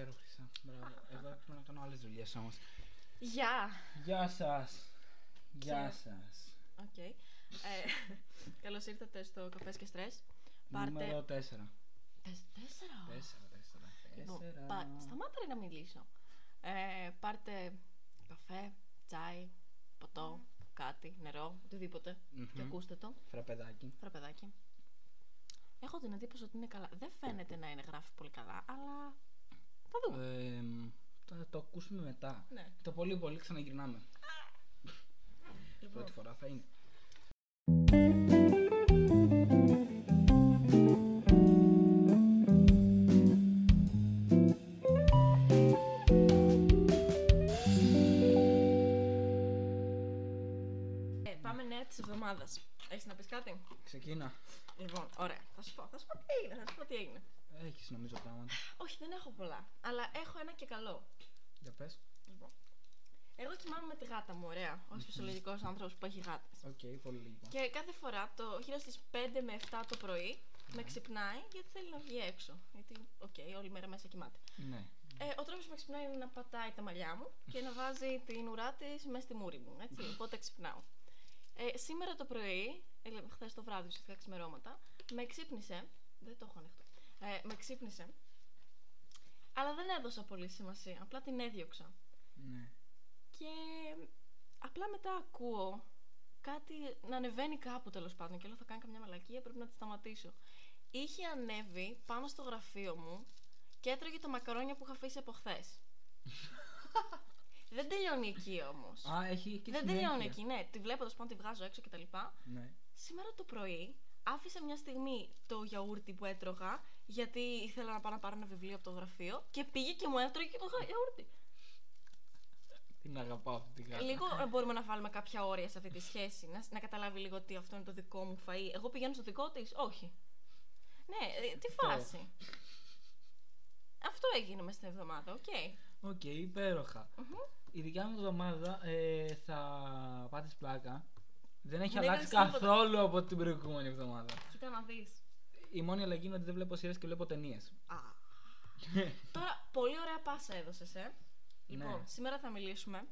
ξέρω, Χρυσά. Μπράβο. Εγώ έπρεπε να κάνω άλλες δουλειές όμως. Γεια! Γεια σας. Γεια Και- σας. Οκ. Ε, Καλώς ήρθατε στο Καφές και Στρες. Πάρτε. Νούμερο 4. Τεσ- Τέσσερα; 4, 4. Λοιπόν, πα- Σταμάτα ρε να μιλήσω. Ε, πάρτε καφέ, τσάι, ποτό, κάτι, νερό, οτιδήποτε. Και ακούστε το. Φραπεδάκι. Φραπεδάκι. Έχω την εντύπωση ότι είναι καλά. Δεν φαίνεται να είναι γράφει πολύ καλά, αλλά θα δούμε. Ε, θα το ακούσουμε μετά. Ναι. Το πολύ πολύ ξαναγυρνάμε. Λοιπόν, Πρώτη φορά θα είναι. ε, πάμε νέα της εβδομάδας. Έχεις να πεις κάτι; Ξεκίνα. Λοιπόν, ωραία. Θα σου πω, θα σου πω τι έγινε. Θα σου πω τι έγινε. Έχεις νομίζω πράγματα. Όχι, δεν έχω πολλά. Αλλά έχω ένα και καλό. Για πες. Λοιπόν. Εγώ κοιμάμαι με τη γάτα μου, ωραία. Ως φυσιολογικός άνθρωπος που έχει γάτες. Οκ, πολύ λίγο. Και κάθε φορά, το, γύρω στις 5 με 7 το πρωί, με ξυπνάει γιατί θέλει να βγει έξω. Γιατί, οκ, όλη μέρα μέσα κοιμάται. Ναι. Ε, ο τρόπος που με ξυπνάει είναι να πατάει τα μαλλιά μου και να βάζει την ουρά της μέσα στη μούρη μου. Έτσι, οπότε ξυπνάω. Ε, σήμερα το πρωί, ε, χθες το βράδυ, ουσιαστικά ξημερώματα, με ξύπνησε. Δεν το έχω ανοιχτό. Ε, με ξύπνησε. Αλλά δεν έδωσα πολύ σημασία. Απλά την έδιωξα. Ναι. Και απλά μετά ακούω κάτι να ανεβαίνει κάπου τέλος πάντων και λέω θα κάνει καμιά μαλακία, πρέπει να τη σταματήσω. Είχε ανέβει πάνω στο γραφείο μου και έτρωγε το μακαρόνια που είχα αφήσει από χθες. Δεν τελειώνει εκεί όμως. Α, έχει και Δεν συνέχεια. τελειώνει εκεί, ναι. Τη βλέπω τέλος πάντων, τη βγάζω έξω κτλ. Ναι. Σήμερα το πρωί άφησα μια στιγμή το γιαούρτι που έτρωγα γιατί ήθελα να πάω να πάρω ένα βιβλίο από το γραφείο και πήγε και μου έτρωγε και το γα- γιαούρτι. Την αγαπάω αυτή τη γάτα. Λίγο ε, μπορούμε να βάλουμε κάποια όρια σε αυτή τη σχέση. Να, να καταλάβει λίγο ότι αυτό είναι το δικό μου φαΐ. Εγώ πηγαίνω στο δικό της, όχι. Ναι, ε, τι φάση. Αυτό έγινε μέσα στην εβδομάδα, OK. OK, υπέροχα. Μμμ. Η δικιά μου εβδομάδα ε, θα πάτε πλάκα. Δεν έχει Δεν αλλάξει έκανες τίποτα. καθόλου από την προηγούμενη εβδομάδα. Κοίτα να δεις. Η μόνη αλλαγή είναι ότι δεν βλέπω σειρές και βλέπω ταινίες. Α. Τώρα, πολύ ωραία πάσα έδωσες, ε. Λοιπόν, Ναι. σήμερα θα μιλήσουμε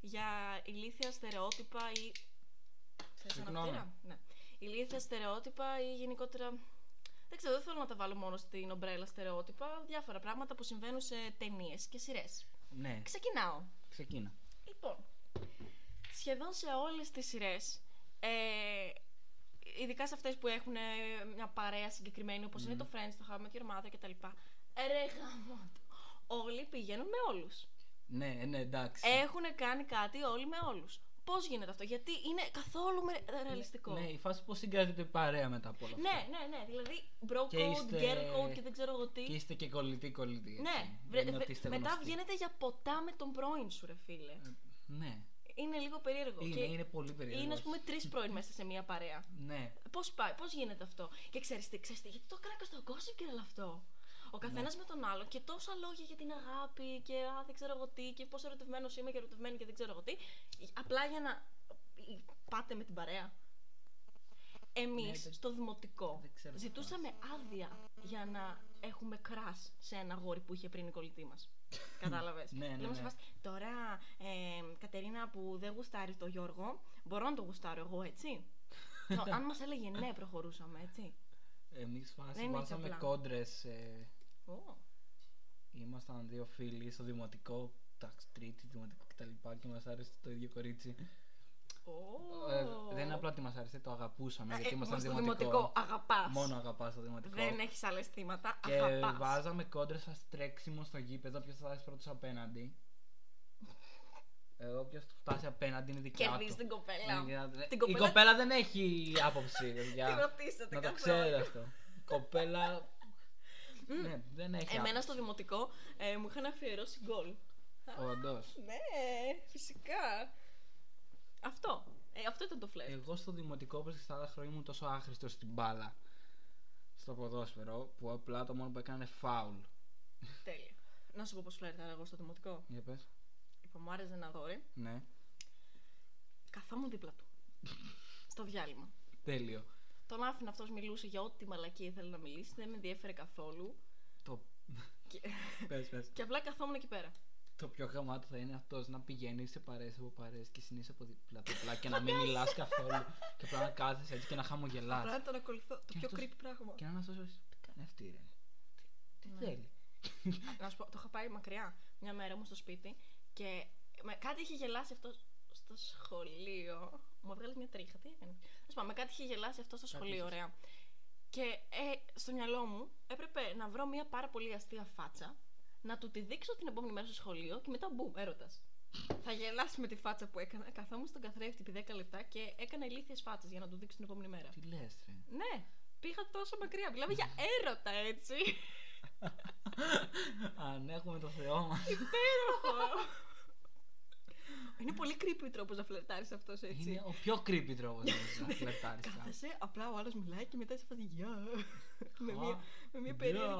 για ηλίθια στερεότυπα ή. Θες Συγγνώμη. αναπτήρα; Ναι. Ηλίθια στερεότυπα ή γενικότερα. Δεν ξέρω, δεν θέλω να τα βάλω μόνο στην ομπρέλα στερεότυπα. Διάφορα πράγματα που συμβαίνουν σε ταινίες και σειρές. Ναι, Ξεκινάω. ξεκίνα. Λοιπόν, σχεδόν σε όλες τις σειρές, ε, ειδικά σε αυτές που έχουν ε, μια παρέα συγκεκριμένη, όπως είναι το Friends, το How I Met Your Mother κτλ. Ρε γαμώτο. Όλοι πηγαίνουν με όλους. Ναι, ναι, εντάξει. Έχουν κάνει κάτι όλοι με όλους. Πώς γίνεται αυτό, γιατί είναι καθόλου με... ρεαλιστικό. Ναι, η φάση πώς συγκρατείται η παρέα μετά από όλα αυτά. ναι, ναι, ναι. Δηλαδή, bro Και code, είστε- girl code και δεν ξέρω εγώ τι. Και είστε και κολλητοί κολλητοί. έτσι. Ναι, Δεν βρε- είναι βρε- ότι είστε μετά γνωστοί. βγαίνετε για ποτά με τον πρώην σου, ρε φίλε. Ναι, Είναι λίγο περίεργο. είναι, και είναι πολύ περίεργο. είναι, ας πούμε, τρεις πρώην μέσα σε μία παρέα. Ναι, Πώς πάει, πώς γίνεται αυτό; Και ξέρεις τι, ξέρεις τι, γιατί το έκανα και στο gossip και όλο αυτό. Ο καθένας με τον άλλο και τόσα λόγια για την αγάπη και α, δεν ξέρω εγώ τι και πόσο ερωτευμένος είμαι και ερωτευμένη και δεν ξέρω εγώ τι. Απλά για να πάτε με την παρέα. Εμείς Ναι, δεν- στο δημοτικό δεν ξέρω τι ζητούσαμε άδεια για να έχουμε κράς σε ένα αγόρι που είχε πριν η κολλητή μας. Κατάλαβες. Ναι, ναι, ναι. Τώρα, ε, Κατερίνα που δεν γουστάρεις το Γιώργο, μπορώ να το γουστάρω εγώ, έτσι; Το- αν μας έλεγε ναι, προχωρούσαμε, έτσι; εμείς Δεν φάση είναι βάζαμε έτσι απλά. κόντρες. Ε, Ω. ήμασταν δύο φίλοι στο δημοτικό, τάξη τρίτη, δημοτικό κτλ. Και μας άρεσε το ίδιο κορίτσι. Ω. Ε, δεν είναι απλά ότι μας άρεσε, το αγαπούσαμε. γιατί Ε, ήμασταν στο δημοτικό. δημοτικό αγαπάς. Μόνο αγαπάς στο δημοτικό. Δεν έχεις άλλα αισθήματα. Και αγαπάς. βάζαμε κόντρε στα τρέξιμο στο γήπεδο. Ποιος θα φτάσει πρώτος απέναντι. Ε, Όποιο φτάσει απέναντι είναι δικιά Κερδίζεις του. την κοπέλα. Είναι δικιά του. Την Η κοπέλα- κοπέλα δεν έχει άποψη, παιδιά. Τη ρωτήσατε Να το καθόλου. ξέρει αυτό. Η κοπέλα. ναι, δεν έχει Εμένα στο δημοτικό ε, μου είχαν αφιερώσει γκολ. Όντως. Ναι, φυσικά. Αυτό. Ε, αυτό ήταν το φλερ. Εγώ στο δημοτικό, όπως και στα άλλα χρόνια, ήμουν τόσο άχρηστος στην μπάλα. Στο ποδόσφαιρο, που απλά το μόνο που έκανε είναι φάουλ. Τέλεια. Να σου πω πώς φλερτάρα εγώ στο δημοτικό. Για πες. Λοιπόν, μου άρεσε ένα δόρυ. Ναι, Καθόμουν δίπλα του. στο διάλειμμα. τέλειο. Τον άφηνα αυτός μιλούσε για ό,τι μαλακή ήθελε να μιλήσει. Δεν με ενδιέφερε καθόλου. Το, Και, Πες, πες. και απλά καθόμουν εκεί πέρα. Το πιο γαμάτο θα είναι αυτός να πηγαίνει σε παρέες από παρέες και συνήθω από διπλά και να μην μιλάς καθόλου. και απλά να κάθεσαι έτσι και να χαμογελάς. Απλά να τον ακολουθώ. Το Και πιο αυτός- creepy πράγμα. Και να είναι αυτός. Τι κάνει αυτή, ρε. Τι, τι Ναι. θέλει. Να σου πω, το είχα πάει μακριά μια μέρα μου στο σπίτι και με κάτι είχε γελάσει αυτό στο σχολείο. Μου έβγαλες μια τρίχα, τι έκανε. Να σου πω, με κάτι είχε γελάσει αυτό στο Κάτι σχολείο, είχες. ωραία. Και ε, στο μυαλό μου έπρεπε να βρω μια πάρα πολύ αστεία φάτσα, να του τη δείξω την επόμενη μέρα στο σχολείο και μετά μπούμ, έρωτας. Θα γελάσει με τη φάτσα που έκανα. Καθόμουν στον καθρέφτη επί 10 λεπτά και έκανα ηλίθιες φάτσες για να του δείξω την επόμενη μέρα. Τι λες, ρε. Ναι, πήγα τόσο μακριά. Μιλάμε για έρωτα, έτσι. Αν έχουμε το Θεό μας. Υπέροχο! Είναι πολύ creepy ο τρόπος να φλερτάρεις αυτός έτσι. Είναι ο πιο creepy τρόπος να φλερτάρεις. Κάθεσαι, απλά ο άλλος μιλάει και μετά σε φάση γεια. με, μια, με, μια περίεργη,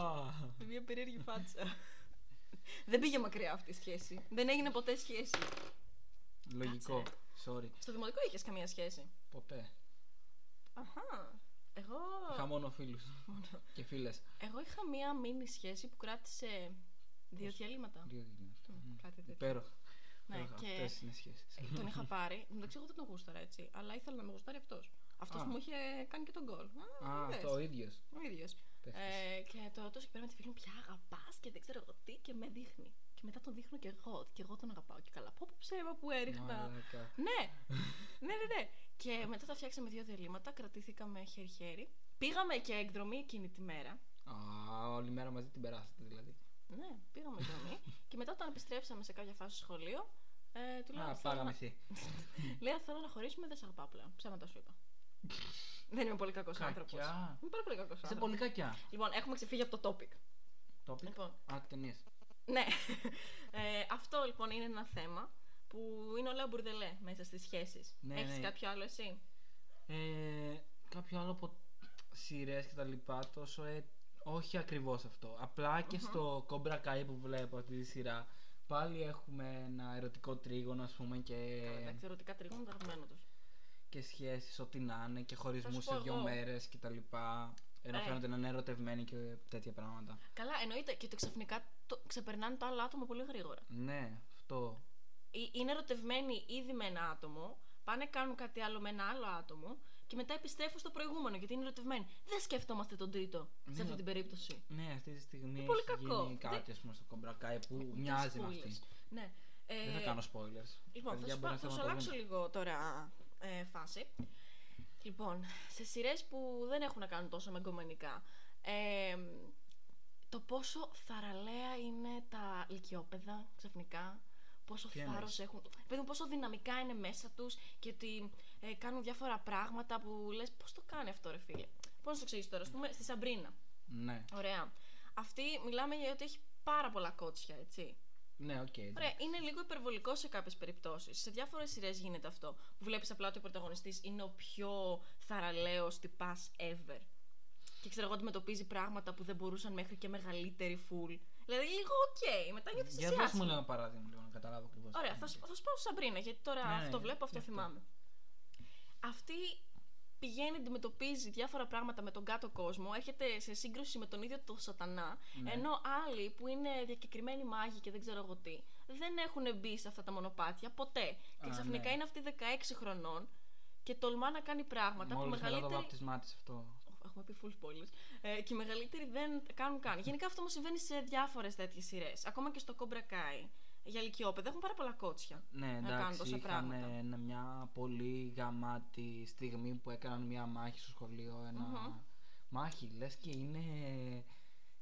με μια περίεργη φάτσα. Δεν πήγε μακριά αυτή η σχέση. Δεν έγινε ποτέ σχέση. Λογικό. Sorry. Στο δημοτικό είχες καμία σχέση; Ποτέ. Αχά. Εγώ. Είχα μόνο φίλους Μόνο. και φίλες. Εγώ είχα μία μίνι σχέση που κράτησε δύο διαλύματα. Δύο δίλημα. Μμ, Κάτι τέτοιο. Υπέροχα. Ναι, Υπέροχα. και Αυτές είναι σχέσεις. τον είχα πάρει. Εντάξει, εγώ δεν τον γούσταρα έτσι. Αλλά ήθελα να με γουστάρει αυτός. Αυτός Α. που μου είχε κάνει και τον γκολ. Α, δες. αυτό ο ίδιος. Ο ίδιος. Ε, και το ρωτώ εκεί πέρα με τη φίλη μου πια αγαπάς και δεν ξέρω εγώ τι και με δείχνει. Και μετά τον δείχνω και εγώ. Και εγώ τον αγαπάω. Και καλά, πω πω ψέμα που έριχνα. Ναι, ναι, ναι, ναι. Και μετά τα φτιάξαμε δύο διαλύματα, κρατήθηκαμε χέρι-χέρι. Πήγαμε και εκδρομή εκείνη τη μέρα. Α, όλη μέρα μαζί την περάσατε δηλαδή. Ναι, πήγαμε εκδρομή. και μετά όταν επιστρέψαμε σε κάποια φάση στο σχολείο, ε, του λέω. Α, «Θέλω πάγαμε να- εσύ. Λέω θέλω να χωρίσουμε, δεν σε αγαπάω πλέον. Ψέματα σου είπα. Δεν είμαι πολύ κακός άνθρωπος. Κακιά. Είμαι πάρα πολύ κακός Είσαι άνθρωπος. πολύ κακιά. Λοιπόν, έχουμε ξεφύγει από το topic. Topic; Λοιπόν, Α, ταινίες. ναι. Ε, αυτό λοιπόν είναι ένα θέμα που είναι όλα μπουρδελέ μέσα στις σχέσεις. Ναι, Έχεις ναι. κάποιο άλλο εσύ; Ε, κάποιο άλλο από σειρές και τα λοιπά, τόσο ε, όχι ακριβώς αυτό. Απλά και στο Cobra Kai που βλέπω αυτή τη σειρά, πάλι έχουμε ένα ερωτικό τρίγωνο, ας πούμε, και, Καλά, εντάξει, ερωτικά τρίγωνα το αγαπημένο τους. Και σχέσεις, ό,τι να είναι, και χωρισμούς πω σε δύο εγώ. μέρες και τα λοιπά. Ενώ Ε. φαίνονται να είναι ερωτευμένοι και τέτοια πράγματα. Καλά, εννοείται και το ξαφνικά το ξεπερνάνε το άλλο άτομο πολύ γρήγορα. Ναι, αυτό. Ε, Είναι ερωτευμένοι ήδη με ένα άτομο, πάνε κάνουν κάτι άλλο με ένα άλλο άτομο και μετά επιστρέφουν στο προηγούμενο γιατί είναι ερωτευμένοι. Δεν σκεφτόμαστε τον τρίτο σε Ναι. αυτή την περίπτωση. Ναι, αυτή τη στιγμή πολύ έχει κακό. γίνει κάτι, Δεν- ας πούμε, στο Cobra Kai που μοιάζει με αυτή. Spoilers. Ναι. Ε, Δεν θα κάνω spoilers. Λοιπόν, θα Παιδιά, σου, μπορεί πω- να θα σου θέλουν να το αλλάξω δουν. λίγο τώρα ε, φάση. Λοιπόν, σε σειρές που δεν έχουν να κάνουν τόσο με εγκομενικά. Ε, το πόσο θαραλέα είναι τα ηλικιόπαιδα ξαφνικά. Πόσο Τι θάρρος εννοείς; έχουν. Παιδί μου, πόσο δυναμικά είναι μέσα τους και ότι ε, κάνουν διάφορα πράγματα που λες, πώς το κάνει αυτό, ρε φίλε; Πώς να σου εξηγήσω τώρα, ας πούμε, στη Σαμπρίνα. Ναι, Ωραία. Αυτή μιλάμε για ότι έχει πάρα πολλά κότσια, έτσι. Ναι, οκ. Ωραία, είναι λίγο υπερβολικό σε κάποιες περιπτώσεις. Σε διάφορες σειρές γίνεται αυτό. Που βλέπεις απλά ότι ο πρωταγωνιστής είναι ο πιο θαρραλέος τυπάς ever. Και ξέρω εγώ αντιμετωπίζει πράγματα που δεν μπορούσαν μέχρι και μεγαλύτεροί του. Δηλαδή λίγο οκ, μετά νιώθεις Για εσύ δώσ' μου άσχημα. λίγο ένα παράδειγμα λίγο, να καταλάβω ακριβώς. Ωραία, θα, σου- θα σου πω στη Σαμπρίνα, γιατί τώρα Ναι, ναι, αυτό βλέπω, αυτό γι' αυτό. θυμάμαι. Αυτή πηγαίνει, αντιμετωπίζει διάφορα πράγματα με τον κάτω κόσμο, έρχεται σε σύγκρουση με τον ίδιο τον σατανά, Ναι. ενώ άλλοι που είναι διακεκριμένοι μάγοι και δεν ξέρω εγώ τι, δεν έχουν μπει σε αυτά τα μονοπάτια ποτέ. Και Α, ξαφνικά ναι. είναι αυτή 16 χρονών και τολμά να κάνει πράγματα που Μόλις μετά το μεγαλύτεροι. βάπτισμά της αυτό. Έχουμε πει full spoilers. Ε, και οι μεγαλύτεροι δεν κάνουν καν. Γενικά αυτό μου συμβαίνει σε διάφορες τέτοιες σειρές. Ακόμα και στο Cobra Kai. Για ηλικιόπαιδα έχουν πάρα πολλά κότσια. Ναι, να κάνουν εντάξει, τόσα είχαν πράγματα. ε, μια πολύ γαμάτη στιγμή που έκαναν μια μάχη στο σχολείο. Ένα... Μμμ. Μάχη, λες και είναι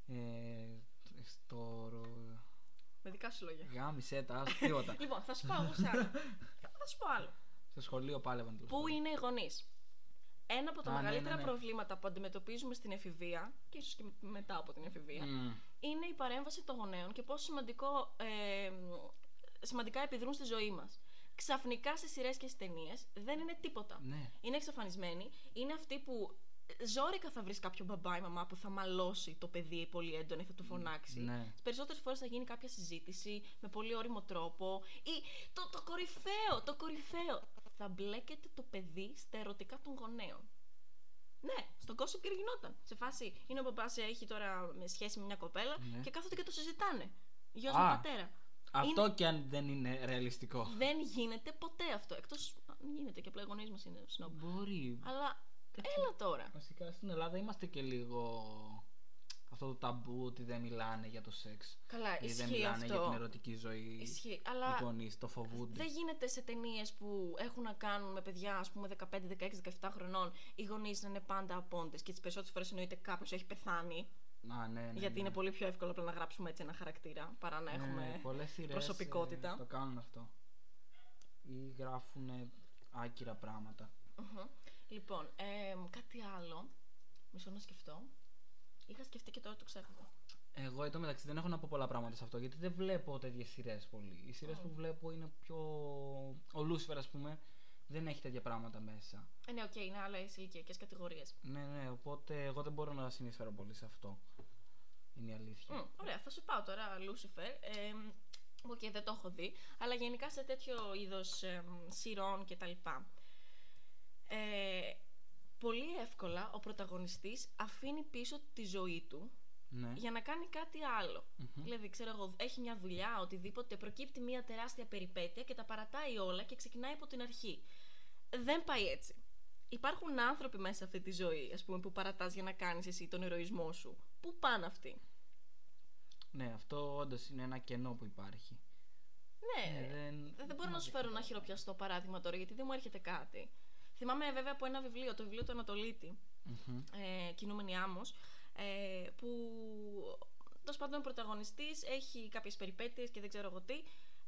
ε, στο... ρο- Με δικά σου λόγια. Γάμισε τα, ας τίποτα. Λοιπόν, θα σου πω εγώ σε άλλο. θα σου πω άλλο. στο σχολείο πάλευαν τέλος Πού πάντων. είναι οι γονείς; Ένα από τα Α, ναι, μεγαλύτερα ναι, ναι. προβλήματα που αντιμετωπίζουμε στην εφηβεία και ίσως και μετά από την εφηβεία Μμ. Είναι η παρέμβαση των γονέων και πόσο σημαντικό, ε, σημαντικά επιδρούν στη ζωή μας. Ξαφνικά στι σειρές και στι ταινίες δεν είναι τίποτα. Ναι. Είναι εξαφανισμένοι. Είναι αυτοί που ζόρικα θα βρεις κάποιο μπαμπά ή μαμά που θα μαλώσει το παιδί πολύ έντονα ή θα του φωνάξει. Ναι. Τι περισσότερες φορές θα γίνει κάποια συζήτηση με πολύ όριμο τρόπο. Ή το, το κορυφαίο, το κορυφαίο. Θα μπλέκεται το παιδί στα ερωτικά των γονέων. Ναι, στον Gossip Girl γινόταν. Σε φάση είναι ο παπάς έχει τώρα με σχέση με μια κοπέλα Ναι. και κάθονται και το συζητάνε. Γιος Α. με πατέρα. Αυτό και αν δεν είναι ρεαλιστικό. Δεν γίνεται ποτέ αυτό. Εκτός αν γίνεται και απλά οι γονείς μας είναι σνόμπ. Μπορεί. Αλλά έλα τώρα. Βασικά στην Ελλάδα είμαστε και λίγο αυτό το ταμπού ότι δεν μιλάνε για το σεξ. Καλά, Ή δεν ισχύει μιλάνε για την αυτό. ερωτική ζωή. Ισχύει. Οι Αλλά γονείς το φοβούνται. δεν γίνεται σε ταινίες που έχουν να κάνουν με παιδιά, ας πούμε, 15, 16, 17 χρονών, οι γονείς να είναι πάντα απόντες και τις περισσότερες φορές εννοείται κάποιος έχει πεθάνει. Α, ναι, ναι, γιατί ναι. είναι πολύ πιο εύκολο απλά να γράψουμε έτσι ένα χαρακτήρα παρά να Ναι, έχουμε. ναι, πολλές σειρές, προσωπικότητα. ε, το κάνουν αυτό. Ή γράφουν άκυρα πράγματα. Μμμ. Λοιπόν, εμ, κάτι άλλο. Μισό να σκεφτώ. Είχα σκεφτεί και τώρα το ξέχασα. Εγώ εδώ μεταξύ δεν έχω να πω πολλά πράγματα σε αυτό γιατί δεν βλέπω τέτοιες σειρές πολύ. Οι σειρές που βλέπω είναι πιο. Ο Λούσιφερ, ας πούμε, δεν έχει τέτοια πράγματα μέσα. Ε, ναι, οκ, είναι άλλες ηλικιακές κατηγορίες. Ναι, ναι, οπότε εγώ δεν μπορώ να συνεισφέρω πολύ σε αυτό. Είναι η αλήθεια. ωραία, θα σου πάω τώρα, Lucifer. Ε, Οκ, δεν το έχω δει, αλλά γενικά σε τέτοιο είδος σειρών κτλ. Ε, πολύ εύκολα ο πρωταγωνιστής αφήνει πίσω τη ζωή του Ναι. για να κάνει κάτι άλλο. Μμμ. Δηλαδή, ξέρω εγώ, έχει μια δουλειά, οτιδήποτε, προκύπτει μια τεράστια περιπέτεια και τα παρατάει όλα και ξεκινάει από την αρχή. Δεν πάει έτσι. Υπάρχουν άνθρωποι μέσα σε αυτή τη ζωή, ας πούμε, που παρατάς για να κάνεις εσύ τον ηρωισμό σου. Πού πάνε αυτοί; Ναι, αυτό όντως είναι ένα κενό που υπάρχει. Ναι, Ναι, δεν- δεν, δεν μπορώ να σου φέρω ένα χειροπιαστό παράδειγμα τώρα, γιατί δεν μου έρχεται κάτι. Θυμάμαι βέβαια από ένα βιβλίο, το βιβλίο του Ανατολίτη, Μμμ. ε, κινούμενη άμμος, ε, που τέλος πάντων ο πρωταγωνιστής έχει κάποιες περιπέτειες και δεν ξέρω εγώ τι,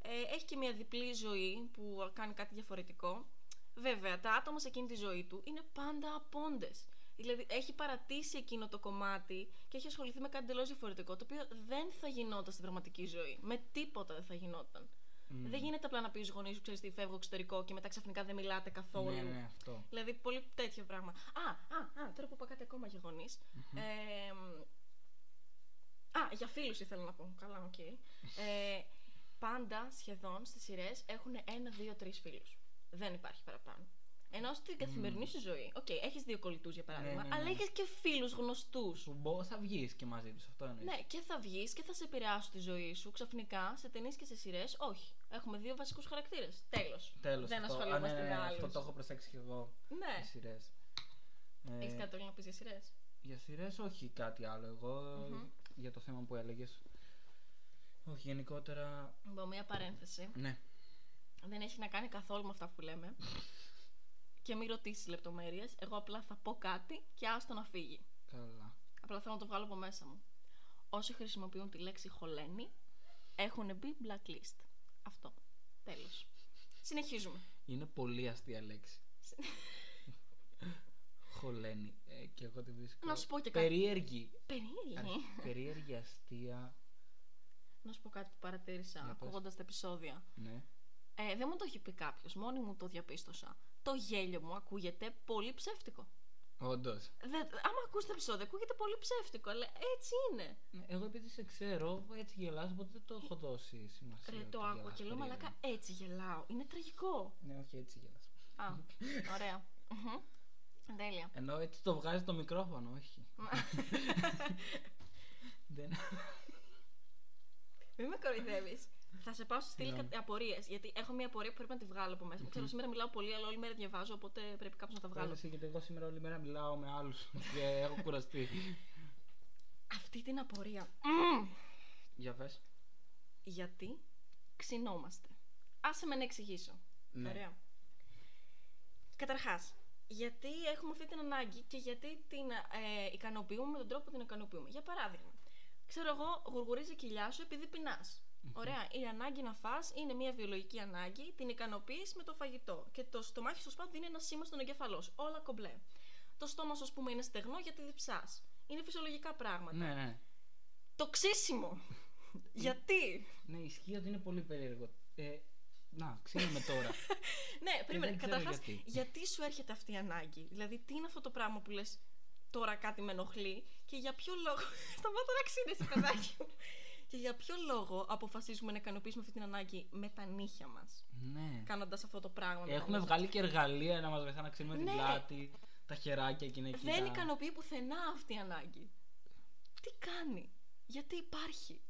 ε, έχει και μια διπλή ζωή που κάνει κάτι διαφορετικό. Βέβαια, τα άτομα σε εκείνη τη ζωή του είναι πάντα απόντες. Δηλαδή, έχει παρατήσει εκείνο το κομμάτι και έχει ασχοληθεί με κάτι εντελώς διαφορετικό, το οποίο δεν θα γινόταν στην πραγματική ζωή. Με τίποτα δεν θα γινόταν. Μμ. Δεν γίνεται απλά να πει στους γονείς σου, ξέρεις τι, φεύγω εξωτερικό και μετά ξαφνικά δεν μιλάτε καθόλου. Ναι, ναι, αυτό. Δηλαδή, πολύ τέτοιο πράγμα. Α, α, α τώρα που είπα κάτι ακόμα για γονείς. Ε, μ, α, για φίλους ήθελα να πω. Καλά, οκ. Ε, πάντα σχεδόν στις σειρές έχουν ένα, δύο, τρεις φίλους. Δεν υπάρχει παραπάνω. Ενώ στην καθημερινή σου ζωή, οκ, έχεις δύο κολλητούς για παράδειγμα, ναι, ναι. αλλά έχεις και φίλους γνωστούς. Που μπο- θα βγεις και μαζί τους, αυτό εννοείς. Ναι, και θα βγεις και θα σε επηρεάσουν τη ζωή σου. Ξαφνικά σε ταινίες και σε σειρές, όχι. Έχουμε δύο βασικούς χαρακτήρες. Τέλος. Τέλος, Δεν αυτό. ασχολούμαστε Α, ναι, ναι, με ναι, άλλους. Αυτό το έχω προσέξει και εγώ. Ναι. Στις σειρές. Ε, Έχεις κάτι άλλο να πεις για σειρές; Για σειρές, όχι κάτι άλλο. Εγώ Μμμ. για το θέμα που έλεγες. Όχι, γενικότερα. Λοιπόν, μία παρένθεση. Ναι. Δεν έχει να κάνει καθόλου με αυτά που λέμε. και μην ρωτήσεις λεπτομέρειες. Εγώ απλά θα πω κάτι και άστο να φύγει. Καλά. Απλά θέλω να το βγάλω από μέσα μου. Όσοι χρησιμοποιούν τη λέξη χωλένη έχουν μπει blacklist. Αυτό. Τέλος. Συνεχίζουμε. Είναι πολύ αστεία λέξη. Χωλένη. Ε, και εγώ τη βρίσκω. Να σου πω και κάτι. Περίεργη. Περίεργη. Α, Περίεργη, αστεία. Να σου πω κάτι που παρατήρησα Για πες. ακούγοντας τα επεισόδια. Ναι. Ε, δεν μου το έχει πει κάποιος, μόνη μου το διαπίστωσα. Το γέλιο μου ακούγεται πολύ ψεύτικο. Όντως. Δεν, άμα ακούς τα επεισόδια, ακούγεται πολύ ψεύτικο, αλλά έτσι είναι. Ναι, εγώ επειδή σε ξέρω, έτσι γελάς, οπότε δεν το έχω δώσει σημασία. Ρε, ότι το άκουγα γελάς και λέω περίεργα. μαλάκα, έτσι γελάω. Είναι τραγικό. Ναι, όχι έτσι γελάς. Α, ωραία. Μμμ. Τέλεια. Ενώ έτσι το βγάζει το μικρόφωνο, όχι. δεν... Μην με κοροϊδεύεις. Θα σε πάω στη στήλη Συγγνώμη. απορίες. Γιατί έχω μια απορία που πρέπει να τη βγάλω από μέσα μου. Ξέρω, σήμερα μιλάω πολύ, αλλά όλη μέρα διαβάζω, οπότε πρέπει κάπως να τα βγάλω. Βγάλεσαι γιατί εγώ σήμερα όλη μέρα μιλάω με άλλους και έχω κουραστεί. Αυτή την απορία. Μμμ. Για πες. Γιατί ξυνόμαστε. Άσε με να εξηγήσω. Ναι. Ωραία. Καταρχάς, γιατί έχουμε αυτή την ανάγκη και γιατί την ε, ικανοποιούμε με τον τρόπο που την ικανοποιούμε. Για παράδειγμα, ξέρω εγώ, γουργουρίζει η κοιλιά σου επειδή πεινάς. Ωραία. Η ανάγκη να φας είναι μια βιολογική ανάγκη, την ικανοποιείς με το φαγητό. Και το στομάχι σου σπάθει είναι ένα σήμα στον εγκέφαλός σου. Όλα κομπλέ. Το στόμα σου, ας πούμε, είναι στεγνό γιατί διψάς. Είναι φυσιολογικά πράγματα. Ναι, ναι. Το ξύσιμο. γιατί; Ναι, ισχύει ότι είναι πολύ περίεργο. Ε, να, ξύνουμε τώρα. Ναι, περίμενε. δεν ξέρω Καταρχάς, γιατί. γιατί. σου έρχεται αυτή η ανάγκη; Δηλαδή, τι είναι αυτό το πράγμα που λες τώρα κάτι με ενοχλεί και για ποιο λόγο; Σταμάτα να ξύνεσαι, παιδάκι μου. Και για ποιο λόγο αποφασίζουμε να ικανοποιήσουμε αυτή την ανάγκη με τα νύχια μας. ναι. Κάνοντας αυτό το πράγμα. με τα Έχουμε νύχια; βγάλει και εργαλεία να μας βοηθά να ξύνουμε την Ναι. πλάτη. τα χεράκια και είναι εκεί. Δεν τα- ικανοποιεί πουθενά αυτή η ανάγκη. Τι κάνει, γιατί υπάρχει,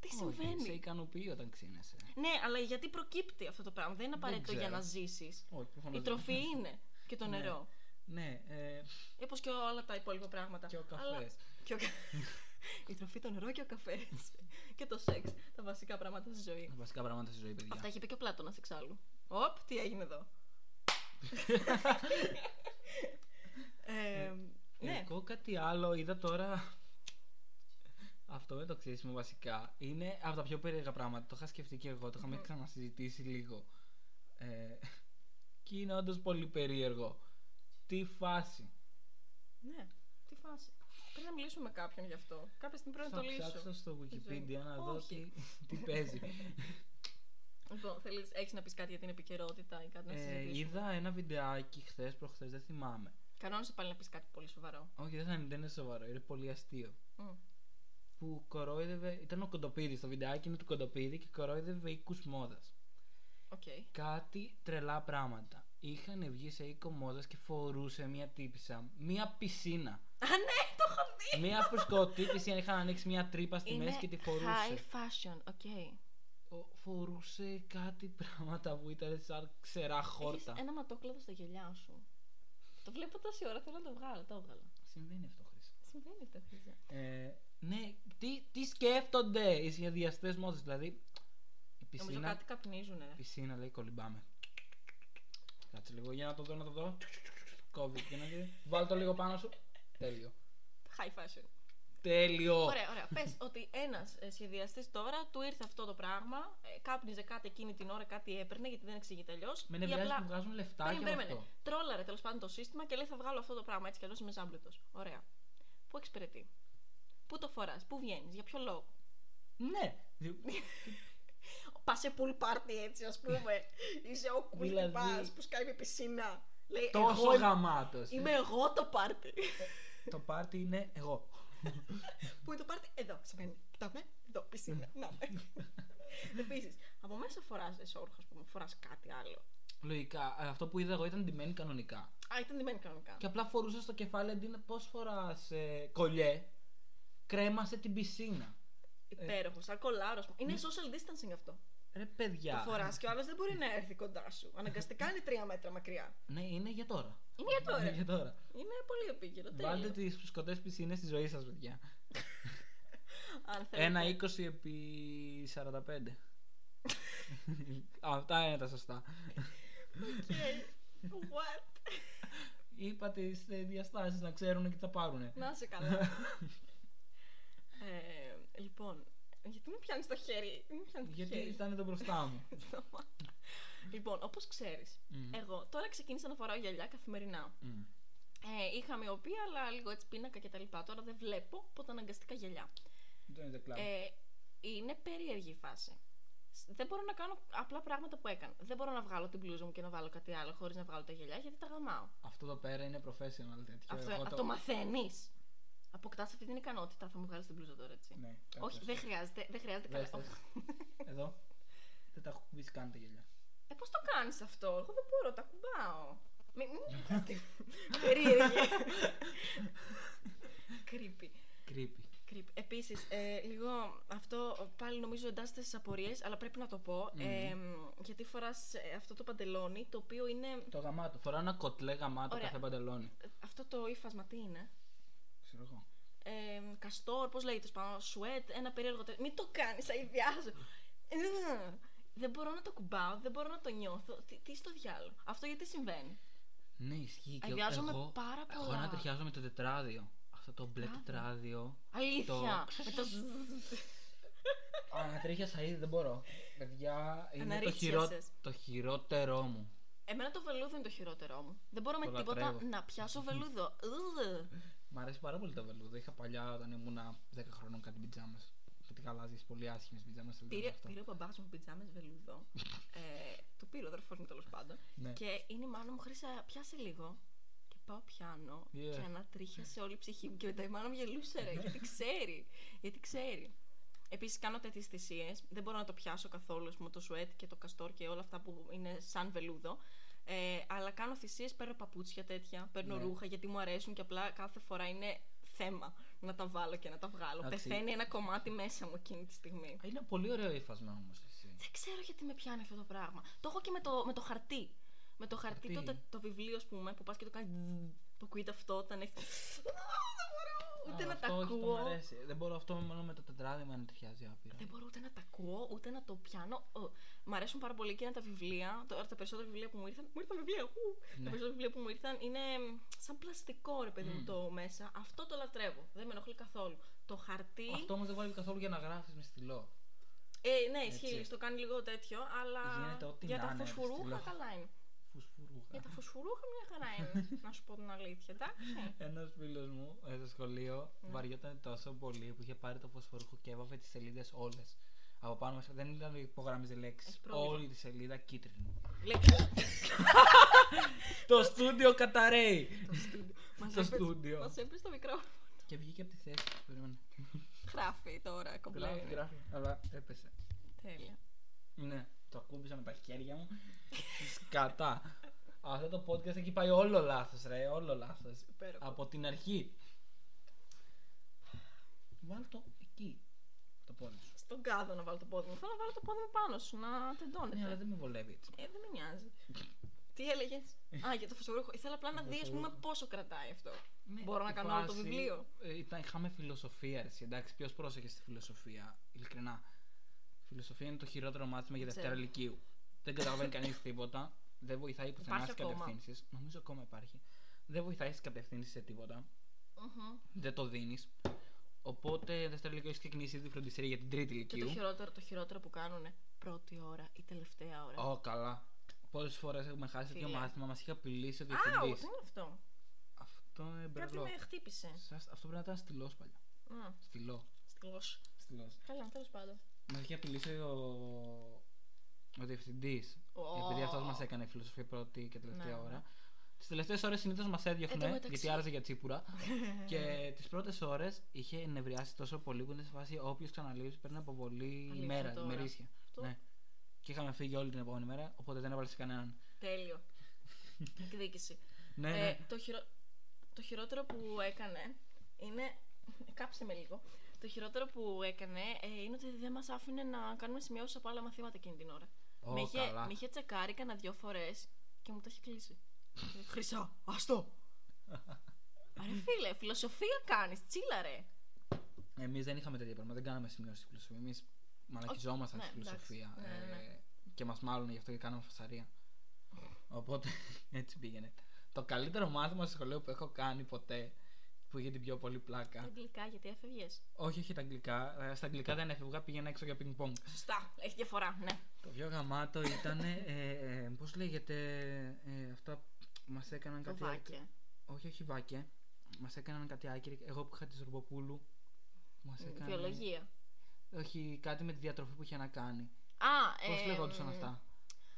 τι Όχι, συμβαίνει; Σε ικανοποιεί όταν ξύνεσαι. Ναι, αλλά γιατί προκύπτει αυτό το πράγμα; Δεν είναι απαραίτητο για ξέρω. να ζήσεις. Όχι, προφανώς Η δεν. τροφή είναι και το Ναι. νερό. Ναι, ε, Όπω και όλα τα υπόλοιπα πράγματα. και ο Αλλά- καφές. Και ο κα- η τροφή, το νερό και ο καφές. Και το σεξ. Τα βασικά πράγματα στη ζωή. Τα βασικά πράγματα στη ζωή, παιδιά. Αυτά είχε πει και ο Πλάτωνας εξάλλου. Οπ, τι έγινε εδώ. ε, ναι. Εγώ κάτι άλλο είδα τώρα. Αυτό με το ξύσιμο βασικά είναι από τα πιο περίεργα πράγματα. Το είχα σκεφτεί και εγώ, το είχαμε Μμμ. ξανασυζητήσει λίγο. Ε, και είναι όντως πολύ περίεργο. Τι φάση. ναι, τι φάση. Πρέπει να μιλήσουμε με κάποιον γι' αυτό. Κάποια στιγμή πρέπει να Θα το λύσω. ψάξω στο Wikipedia να δω Όχι. τι, τι παίζει. Λοιπόν, θέλεις, έχεις να πεις κάτι για την επικαιρότητα ή κάτι να ε, συζητήσουμε; είδα ένα βιντεάκι χθες προχθές, δεν θυμάμαι. Κανόνισε πάλι να πεις κάτι πολύ σοβαρό. Όχι, δεν, θα- δεν είναι σοβαρό, είναι πολύ αστείο. Μμ. Που κορόιδευε. Ήταν ο Κοντοπίδης. Το βιντεάκι είναι του Κοντοπίδη και κορόιδευε οίκους μόδας. Οκ. κάτι τρελά πράγματα. Είχαν βγει σε οίκο μόδας και φορούσε μια τύπισσα, μια πισίνα. Α, ναι, το έχω δει! μια φουσκωτή πισίνα, είχαν ανοίξει μια τρύπα στη μέση και τη high φορούσε. fashion, OK. Ο- Φορούσε κάτι πράγματα που ήταν σαν ξερά Έχεις χόρτα. ένα ματόκλαδο στα γυαλιά σου. Το βλέπω τόση ώρα, θέλω να το βγάλω, το έβγαλα. Συμβαίνει αυτό, Χρήσα. Συμβαίνει αυτό, Χρύσα. Ε, ναι, τι, τι σκέφτονται οι σχεδιαστές μόδες, δηλαδή. Η Νομίζω πισίνα, κάτι καπνίζουνε. πισίνα λέει κολυμπάμε. Κάτσε λίγο για να το δω, να το δω. Κόβει και να δει. Βάλ το λίγο πάνω σου. Τέλειο. High fashion. Τέλειο. Ωραία, ωραία. Πες ότι ένας σχεδιαστής τώρα του ήρθε αυτό το πράγμα, ε, κάπνιζε κάτι εκείνη την ώρα, κάτι έπαιρνε, γιατί δεν εξηγείται αλλιώς. Με νευριάζει που βγάζουν λεφτά Περίμενε, από περίμενε. αυτό. Τρόλαρε τέλος πάντων το σύστημα και λέει θα βγάλω αυτό το πράγμα έτσι κι αλλιώς είμαι ζάμπλουτος. Ωραία. Πού εξυπηρετεί; Πού το φοράς, πού βγαίνεις, για ποιο λόγο; Ναι. Πας σε pool party έτσι, ας πούμε. Είσαι ο cool Δηλαδή- τυπάς που σκάει με πισίνα. Λέει, Τόσο εγώ είμαι- γαμάτος. Είμαι εγώ το πάρτι. Το πάρτι είναι εγώ. Πού είναι το πάρτι, εδώ. Σημαίνει, κοιτάμε, εδώ, πισίνα. Να. Επίσης, από μέσα φοράς εσόρουχος, ας πούμε, φοράς κάτι άλλο. Λογικά. ε, Αυτό που είδα εγώ ήταν ντυμένη κανονικά. Α, ήταν ντυμένη κανονικά. Και απλά φορούσες στο κεφάλι αντί να πώς φοράς κολλιέ. Κρέμασε την πισίνα. Υπέροχο, σαν κολάρο. Είναι social distancing αυτό. Ρε παιδιά. Το φοράς και ο άλλος δεν μπορεί να έρθει κοντά σου. Αναγκαστικά είναι τρία μέτρα μακριά. Ναι, είναι για τώρα. Είναι για τώρα. Είναι για τώρα. Είναι πολύ επίκαιρο. Βάλτε τέλειο. τις σκοτέ πισίνες στη ζωή σας, παιδιά. Αν θέλετε. Ένα 20 επί 45. Αυτά είναι τα σωστά. Okay. What? Είπα τι διαστάσεις να ξέρουν και τι θα πάρουν. Να σε καλά. ε, λοιπόν, γιατί με πιάνεις το χέρι. Μην πιάνεις το Γιατί χέρι. ήταν εδώ μπροστά μου. Σταμάτα. λοιπόν, όπως ξέρεις, Μμ. εγώ τώρα ξεκίνησα να φοράω γυαλιά καθημερινά. Μμ. Ε, είχα μοιοπία, αλλά λίγο έτσι πίνακα κτλ. Τώρα δεν βλέπω, οπότε αναγκαστικά γυαλιά. Δεν είναι κλαμπ. Ε, είναι περίεργη η φάση. Σ- Δεν μπορώ να κάνω απλά πράγματα που έκανα. Δεν μπορώ να βγάλω την μπλούζα μου και να βάλω κάτι άλλο χωρίς να βγάλω τα γυαλιά γιατί τα γαμάω. Αυτό εδώ πέρα είναι professional τέτοιο. Αυτό, Εγώ αυτό το μαθαίνεις. Αποκτάς αυτή την ικανότητα. Θα μου βγάλεις την μπλούζα τώρα, έτσι. Ναι, Όχι, κάτσε. δεν χρειάζεται. Δεν χρειάζεται Δες καλά. τες. Εδώ. Δεν τα έχω κουμπίσει καν τα γυαλιά. Ε, πώς το κάνεις αυτό, Εγώ δεν μπορώ, τα κουμπάω. Μην μην κοιτάς τη- Περίεργη. Creepy. Creepy. Creepy. Επίσης, ε, λίγο αυτό πάλι νομίζω εντάσσεται στις απορίες, αλλά πρέπει να το πω. Ε, γιατί φοράς αυτό το παντελόνι, το οποίο είναι. Το γαμάτο. Φοράω ένα κοτλέ γαμάτο Ωραία. κάθε παντελόνι. Αυτό το ύφασμα τι είναι; Ξέρω εγώ. Ε, καστόρ, πώς λέγεται πάνω, σουέτ, ένα περίεργο. τε- Μην το κάνεις, αειδιάζω. Ε, Δεν μπορώ να το κουμπάω, δεν μπορώ να το νιώθω. Τι, τι στο διάλογο. Αυτό γιατί συμβαίνει; Ναι, ισχύει. Και Αειδιάζομαι εγώ, πάρα εγώ πολλά. να ταιριάζω με το τετράδιο. Αυτό το μπλε Μπράβο. τετράδιο. Αλήθεια. Με το. Ανατρίχιασα ήδη, δεν μπορώ. Παιδιά, είναι το, Αναρρίχιασες. χειρό... το χειρότερό μου. Εμένα το βελούδο είναι το χειρότερό μου. Δεν μπορώ με Το τίποτα λατρεύω. να πιάσω βελούδο. Ugh. Μ' αρέσει πάρα πολύ το βελούδο. Είχα παλιά όταν ήμουν 10 χρόνων κάτι πιτζάμες. Κάτι γαλάζιε, πολύ άσχημες πιτζάμες. Πήρε, πήρε ο μπαμπάς μου πιτζάμες βελούδο. ε, το πήρε ο αδερφός μου τέλος πάντων. Ναι. Και είναι η μάνα μου, Χρήσα, πιάσε λίγο. Και πάω πιάνω Yeah. και ανατρίχιασε όλη η ψυχή μου. Και μετά η μάνα μου γελούσε, ρε, γιατί ξέρει. Γιατί ξέρει. Επίσης, κάνω τέτοιες θυσίες. Δεν μπορώ να το πιάσω καθόλου, ας πούμε, το σουέτ και το καστόρ και όλα αυτά που είναι σαν βελούδο. Ε, αλλά κάνω θυσίες, παίρνω παπούτσια τέτοια, παίρνω Ναι. ρούχα γιατί μου αρέσουν και απλά κάθε φορά είναι θέμα να τα βάλω και να τα βγάλω. Εντάξει. Πεθαίνει ένα κομμάτι μέσα μου εκείνη τη στιγμή. Είναι πολύ ωραίο ύφασμα όμως εσύ. Δεν ξέρω γιατί με πιάνει αυτό το πράγμα. Το έχω και με το, με το χαρτί. Με το χαρτί, Χαρτί. το, το βιβλίο, ας πούμε, που πας και το κάνεις. Που ακούγεται αυτό όταν έχει. Δεν μπορώ ούτε Α, να τα αυτό όχι, το μ' ακούω. αρέσει. Δεν μπορώ αυτό μόνο με το τετράδι με ταιριάζει άπειρα. Δεν μπορώ ούτε να τα ακούω, ούτε να το πιάνω. Ο, μ' αρέσουν πάρα πολύ και τα βιβλία. Τώρα τα περισσότερα βιβλία που μου ήρθαν. Μου ήρθαν βιβλία. ου! Τα Ναι. περισσότερα βιβλία που μου ήρθαν είναι μ, σαν πλαστικό ρε παιδί μου Μμ. το μέσα. Αυτό το λατρεύω. Δεν με ενοχλεί καθόλου. Το χαρτί. Αυτό όμως δεν βάζει καθόλου για να γράφεις με στυλό. Ε, ναι, Έτσι. ισχύει. Το κάνει λίγο τέτοιο, αλλά Γίνεται ό,τι για να τα είναι, ρε, φωσφορούχα στυλό. καλά είναι. Φουσφουρούχα. Για τα φωσφορούχα μια χαρά είναι. να σου πω την αλήθεια, εντάξει. Ένας φίλος μου ε, στο σχολείο Ναι. βαριόταν τόσο πολύ που είχε πάρει το φωσφορούχο και έβαβε τις σελίδες όλες. Από πάνω μέσα δεν ήταν υπογράμμιζε λέξεις. Έχει πρόβλημα. Όλη τη σελίδα κίτρινη. Λέει το στούντιο καταραίει! το στούντιο. Μας Στο έπαιζε- στούντιο. Μας έπαιζε το μικρό. και βγήκε από τη θέση. του. Περίμενε. Γράφει τώρα, Γράφει, κομπλέ. γράφει. Αλλά έπεσε. Τέλεια. Ναι, το ακούμπησα με τα χέρια μου. Σκατά. Αυτό το podcast έχει πάει όλο λάθος, ρε. Όλο λάθος. Υπέροχο. Από την αρχή. Βάλ το εκεί. Το πόδι σου. Στον κάδο να βάλω το πόδι μου. Θέλω να βάλω το πόδι μου πάνω σου, να Ναι, αλλά τεντώνεται. δεν με βολεύει έτσι. Ε, δεν με νοιάζει. Τι έλεγες; Α, για το φωσφορούχο. Ήθελα απλά να Το δεις, α πούμε, φωσφορούχο. πόσο κρατάει αυτό. Ναι, Μπορώ να η κάνω όλο το φάση, βιβλίο. ε, ήταν, είχαμε φιλοσοφία, εσύ, εντάξει. Ποιος πρόσεχε στη φιλοσοφία, ειλικρινά. Φιλοσοφία είναι το χειρότερο μάθημα για Δεν Δευτέρα ξέρω. Λυκείου. Δεν καταλαβαίνει κανείς τίποτα. Δεν βοηθάει πουθενά Υπάρχει στις ακόμα. κατευθύνσεις. Νομίζω ακόμα υπάρχει. Δεν βοηθάει στις κατευθύνσεις σε τίποτα. Μμμ. Δεν το δίνεις. Οπότε Δευτέρα Λυκείου έχει ξεκινήσεις ήδη φροντιστήρια για την Τρίτη Και το Λυκείου. χειρότερο, το χειρότερο που κάνουν πρώτη ώρα ή τελευταία ώρα. Ω, καλά. Πόσες φορές έχουμε χάσει τέτοιο Φίλε. μάθημα, μας είχε απειλήσει ο Α, διευθυντής. τι είναι αυτό; Αυτό είναι Κάτι μπερλό. με χτύπησε. Σας- Αυτό πρέπει να ήταν στυλό παλιά. Α, Στυλό. στυλός. Στυλός. Καλά, τέλος πάντων. Μας είχε απειλήσει ο, ο διευθυντής. Ω. Επειδή αυτός μας έκανε φιλοσοφία πρώτη και τελευταία Ναι, ναι. ώρα. Τις τελευταίες ώρες συνήθως μας έδιωχνε Εν τω μεταξύ- γιατί άραζε για τσίπουρα. και τις πρώτες ώρες είχε ενευριάσει τόσο πολύ που είναι σε φάση όποιος ξαναλείψει παίρνει αποβολή Αλήθεια ημέρα, τώρα. ημερήσια. Αυτό. Ναι. Και είχαμε φύγει όλη την επόμενη μέρα, οπότε δεν έβαλες σε κανέναν. Τέλειο. Εκδίκηση. Ναι, Ε, ναι. το, χειρο... το χειρότερο που έκανε είναι. Κάψτε με λίγο. Το χειρότερο που έκανε ε, είναι ότι δεν μας άφηνε να κάνουμε σημειώσεις από άλλα μαθήματα εκείνη την ώρα. Ω, με, είχε, καλά. με είχε τσεκάρει κανένα δυο φορές και μου τα είχε κλείσει. Χρυσά, άστο! Αρε φίλε, φιλοσοφία κάνεις, τσίλα ρε. Εμείς δεν είχαμε τέτοια πράγματα, δεν κάναμε σημειώσεις στη φιλοσοφία. Εμείς μαλακιζόμασταν ναι, στη εντάξει. φιλοσοφία. Ναι, ναι. ε, και μας μάλλον γι' αυτό και κάναμε φασαρία. Οπότε έτσι πήγαινε. Το καλύτερο μάθημα στο σχολείο που έχω κάνει ποτέ, που είχε την πιο πολύ Τα πλάκα. αγγλικά, γιατί έφευγες. Όχι, όχι τα αγγλικά. ε, Στα αγγλικά δεν έφευγα, πήγαινα έξω για πινκ πονγκ. Σωστά, έχει διαφορά, ναι. Το πιο γαμάτο ήταν. Ε, ε, Πώς λέγεται. Ε, αυτά μας έκαναν Το κάτι. βάκε. Όχι, όχι βάκε. Μας έκαναν κάτι άκυρη. Εγώ που είχα τη Ζορμποπούλου. Μας έκανε... Βιολογία. Όχι, κάτι με τη διατροφή που είχε να κάνει. Α, Πώς ε, λεγόντουσαν αυτά;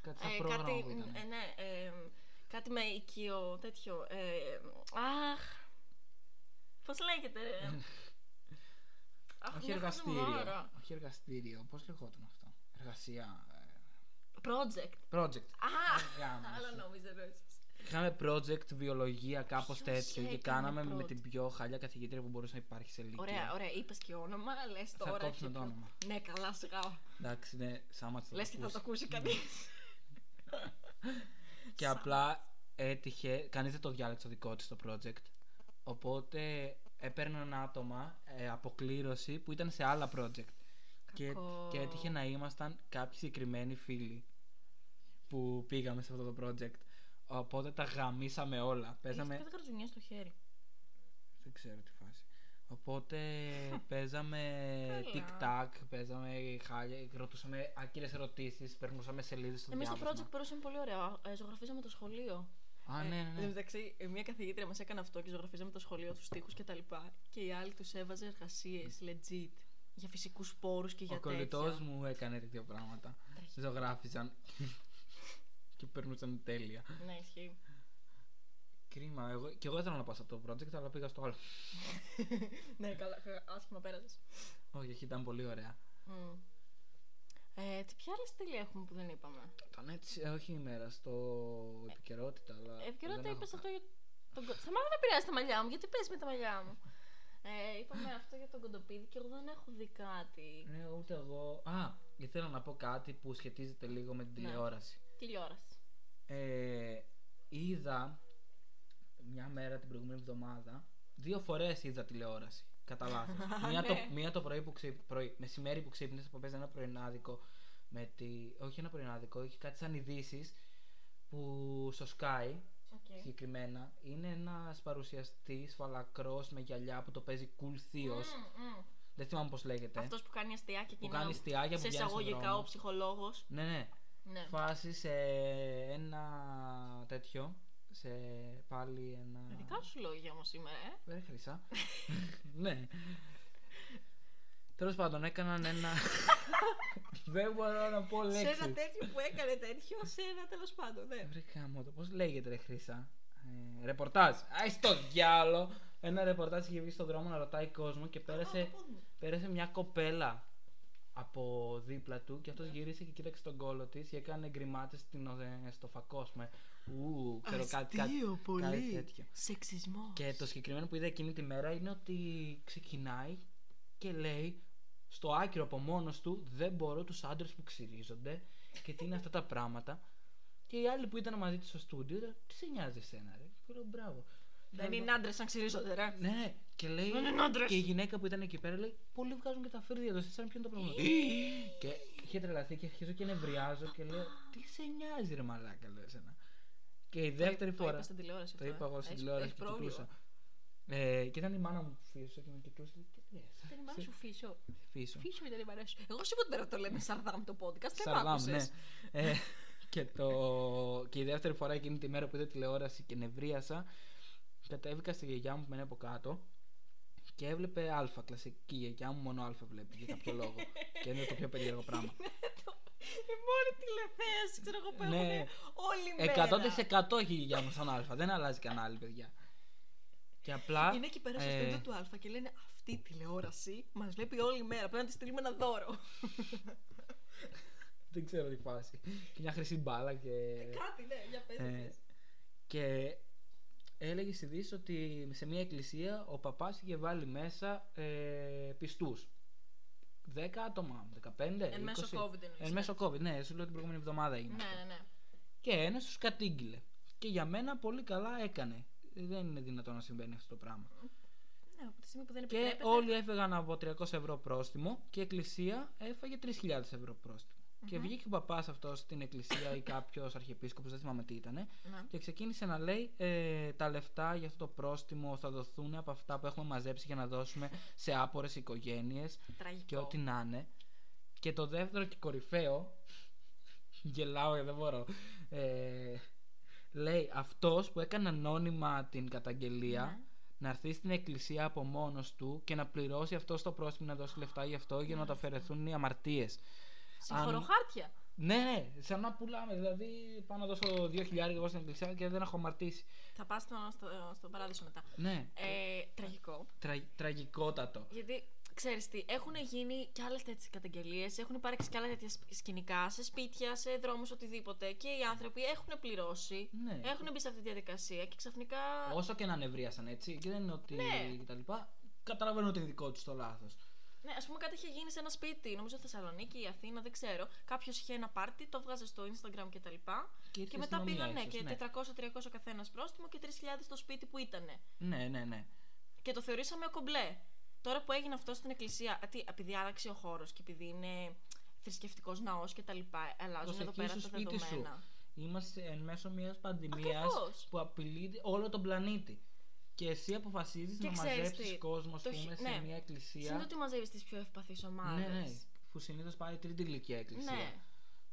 Κάτι σαν Ε, πρόγραμμα κάτι, που ήταν. ε, ναι, ε, κάτι με οικείο τέτοιο. Ε, αχ. Πώς λέγεται, ρε; Αχ, όχι μια εργαστήριο. χαζομάρα. Όχι εργαστήριο. Πώς λεγόταν αυτό; Εργασία. ε, Project. Project. Α, γάμο άλλο σου. νόμιζα εννοούσες. Είχαμε project βιολογία, κάπως Ποιος τέτοιο. Και έκανε κάναμε με project? την πιο χαλιά καθηγήτρια που μπορούσε να υπάρχει σε ηλικία. Ωραία, ωραία, είπες και όνομα, λες Θα τώρα. κόψουμε και το πιο- όνομα. Ναι, καλά, σιγά. Εντάξει, ναι, Σάματ θα Λες και θα το ακούσει. ακούσει κανείς. Και απλά έτυχε, κανείς δεν το διάλεξε το δικό της το project. Οπότε έπαιρναν άτομα ε, αποκλήρωση που ήταν σε άλλα project. Και, Κακό. και έτυχε να ήμασταν κάποιοι συγκεκριμένοι φίλοι που πήγαμε σε αυτό το project. Οπότε τα γαμίσαμε όλα. Παίζαμε. Είχες κάτι γρατζουνιά στο χέρι. Δεν ξέρω τι φάση. Οπότε παίζαμε Καλά. tic-tac, παίζαμε χάλια, ρωτούσαμε άκυρες ερωτήσεις, περνούσαμε σελίδες στο Εμείς το διάβασμα. project περάσαμε πολύ ωραία. Ε, ζωγραφίζαμε το σχολείο. Α, ναι, ναι, Εν τω ναι. μεταξύ, ε, μια καθηγήτρια μας έκανε αυτό και ζωγραφίζαμε το σχολείο, τους τοίχου κτλ. Και η άλλη τους έβαζε εργασίες legit για φυσικούς πόρου και για Ο κολλητός τέτοια. μου έκανε τέτοια πράγματα. Τραγικό. Ζωγράφιζαν και περνούσαν τέλεια. Ναι, ισχύει. Κρίμα. Εγώ, και εγώ ήθελα να πάω σε αυτό το project, αλλά πήγα στο άλλο. ναι, καλά, άσχημα πέρασες. Όχι, όχι, ήταν πολύ ωραία. Ε, έτσι. Ποια άλλη στήλη έχουμε που δεν είπαμε; Ήταν έτσι, ε, όχι ημέρα, στο επικαιρότητα. Αλλά Ε, Επικαιρότητα δεν είπες έχω αυτό για τον κο- Σταμάτα να πειράζει τα μαλλιά μου, γιατί πες με τα μαλλιά μου. Ε, είπαμε αυτό για τον κοντοπίδη και εγώ δεν έχω δει κάτι. Ναι, ούτε εγώ. Α, ήθελα να πω κάτι που σχετίζεται λίγο με την Ναι. τηλεόραση. Τηλεόραση. Ε, είδα μια μέρα την προηγούμενη εβδομάδα. Δύο φορές είδα τηλεόραση. Κατά λάθος. μία, το, Ναι. μία το πρωί που ξύ, πρωί, μεσημέρι που ξύπνησα που παίζει ένα πρωινάδικο. Με τη, όχι ένα πρωινάδικο, έχει κάτι σαν ειδήσεις που στο Sky Okay. συγκεκριμένα είναι ένας παρουσιαστής φαλακρός με γυαλιά που το παίζει cool θείος. Δεν θυμάμαι πώς λέγεται. Αυτός που κάνει αστιάκια και που είναι κάνει στιάκια που σε βγαίνει στον εισαγωγικά δρόμο. ο ψυχολόγος. Ναι, ναι. Ναι. Φάση σε ένα τέτοιο. Σε πάλι ένα. Δικά σου λόγια όμως σήμερα, ε. Δεν χρυσά. ναι. Τέλος πάντων, έκαναν ένα. Δεν μπορώ να πω Σε ένα λέξη. τέτοιο που έκανε τέτοιο, σε ένα τέλος πάντων. Ναι. Βρήκα μόνο. Πώς λέγεται, ρε Χρυσά. Ε, ρεπορτάζ. Άι στο διάλο. Ένα ρεπορτάζ είχε βγει στον δρόμο να ρωτάει κόσμο και πέρασε, πέρασε μια κοπέλα από δίπλα του και αυτός γύρισε και κοίταξε τον κόλο της και έκανε γκριμάτες στο φακό, ας πούμε. Ου, ξέρω κάτι, κάτι, κάτι τέτοιο. Σεξισμός. Και το συγκεκριμένο που είδα εκείνη τη μέρα είναι ότι ξεκινάει και λέει στο άκυρο από μόνος του δεν μπορώ τους άντρες που ξυρίζονται και τι είναι αυτά τα πράγματα και οι άλλοι που ήταν μαζί της στο στούντιο ήταν, τι σε νοιάζει εσένα ρε και λέω μπράβο Δεν είναι άντρες αν ξυρίζονται, ρε. ναι, ναι. Και λέει. Δεν είναι άντρες. Και η γυναίκα που ήταν εκεί πέρα λέει: Πολλοί βγάζουν και τα φρύδια εδώ. Σαν ποιο είναι το πρόβλημα. και είχε τρελαθεί και αρχίζω και νευριάζω και λέω: Τι σε νοιάζει, ρε Μαλάκα, λέω εσένα. Και η δεύτερη Το φορά. είπα στην τηλεόραση. Το αυτό, είπα ε. εγώ στην Έχεις- τηλεόραση έχεις και πρόβλημα. κοιτούσα. Ε, και ήταν η μάνα μου φύσο και με κοιτούσε. λέει, Τι λες. Ήταν η μάνα σου φύσο. Φύσο. Φύσο ήταν η μάνα σου. Εγώ σου είπα την πέρα το λέμε Σαρδάμ το podcast. Δεν μ' Σαρδάμ, ναι. άκουσες. Ε, και, το... και η δεύτερη φορά εκείνη τη μέρα που είδα τηλεόραση και νευρίασα, κατέβηκα στη γιαγιά μου που μένει από κάτω και έβλεπε Α. Κλασική η γιαγιά μου μόνο Α βλέπει για κάποιο λόγο. και είναι το πιο περίεργο πράγμα. Η μόνη τηλεθέαση, ξέρω εγώ που Ναι. έχουν όλη μέρα. 100% έχει η γιαγιά μου στον Α. Δεν αλλάζει κανάλι, παιδιά. Και απλά. Είναι εκεί πέρα στο ε, στούντιο του Α και λένε αυτή η τηλεόραση μας βλέπει όλη μέρα. Πρέπει να τη στείλουμε ένα δώρο. Δεν ξέρω τι φάση. και μια χρυσή μπάλα και. Κάτι, ναι, για πες. Ε, πες. και έλεγε στη Δύση ότι σε μια εκκλησία ο παπάς είχε βάλει μέσα ε, πιστούς 10 άτομα, 15, Εν μέσω 20. COVID εννοείς, Εν ναι. μέσω COVID, ναι, σου λέω την προηγούμενη εβδομάδα έγινε. Ναι, αυτό. ναι, ναι. Και ένας τους κατήγγειλε. Και για μένα πολύ καλά έκανε. Δεν είναι δυνατόν να συμβαίνει αυτό το πράγμα. Ναι, από τη στιγμή που δεν Και επιτρέπεται. όλοι έφεγαν από 300 ευρώ πρόστιμο και η εκκλησία έφαγε 3.000 ευρώ πρόστιμο. Και βγήκε ο παπάς αυτός στην εκκλησία ή κάποιος αρχιεπίσκοπος, δεν θυμάμαι τι ήταν, Ναι. και ξεκίνησε να λέει ε, τα λεφτά για αυτό το πρόστιμο θα δοθούν από αυτά που έχουμε μαζέψει για να δώσουμε σε άπορες οικογένειες Τραγικό. και ό,τι να είναι. Και το δεύτερο και κορυφαίο. Γελάω γιατί δεν μπορώ. Ε, λέει αυτός που έκανε ανώνυμα την καταγγελία Ναι. να έρθει στην εκκλησία από μόνος του και να πληρώσει αυτό το πρόστιμο να δώσει λεφτά γι' αυτό για να το αφαιρεθούν οι αμαρτίες. Συγχωροχάρτια. Ναι, ναι, σαν να πουλάμε. Δηλαδή, πάω να δώσω 2.000 εγώ στην εκκλησία και δεν έχω αμαρτήσει. Θα πας στο, στο, στον παράδεισο μετά. Ναι, Ε, τραγικό. τρα, τραγικότατο. Γιατί ξέρεις τι, έχουν γίνει κι άλλες τέτοιες καταγγελίες, έχουν υπάρξει κι άλλα τέτοια σπ- σκηνικά σε σπίτια, σε δρόμους, οτιδήποτε. Και οι άνθρωποι έχουν πληρώσει, Ναι. έχουν μπει σε αυτή τη διαδικασία και ξαφνικά. Όσο και να νευρίασαν έτσι, και δεν είναι ότι. Ναι. και τα λοιπά, καταλαβαίνω ότι είναι δικό τους το λάθος. Ναι, ας πούμε κάτι είχε γίνει σε ένα σπίτι, νομίζω Θεσσαλονίκη ή Αθήνα, δεν ξέρω. Κάποιος είχε ένα πάρτι, το βγάζε στο Instagram κτλ. Και, Και, ήρθε και η μετά αστυνομία πήγαν ναι, ίσως, και ναι. 400-300 καθένας πρόστιμο και 3.000 στο σπίτι που ήταν. Ναι, ναι, ναι. Και το θεωρήσαμε κομπλέ. Τώρα που έγινε αυτό στην εκκλησία, α, τι, επειδή άλλαξε ο χώρος και επειδή είναι θρησκευτικός ναός και τα λοιπά, αλλάζουν εδώ πέρα Προσεχή τα στο σπίτι σου. δεδομένα. Είμαστε εν μέσω μιας πανδημίας Ακριβώς. που απειλεί όλο τον πλανήτη. Και εσύ αποφασίζεις Και να ξέρεις μαζέψεις τι, κόσμο, ας το πούμε, χει- σε ναι. μια εκκλησία. Συνήθως ότι μαζεύεις τις πιο ευπαθείς ομάδες. Ναι, ναι. Που συνήθως πάει τρίτη ηλικία εκκλησία. Ναι.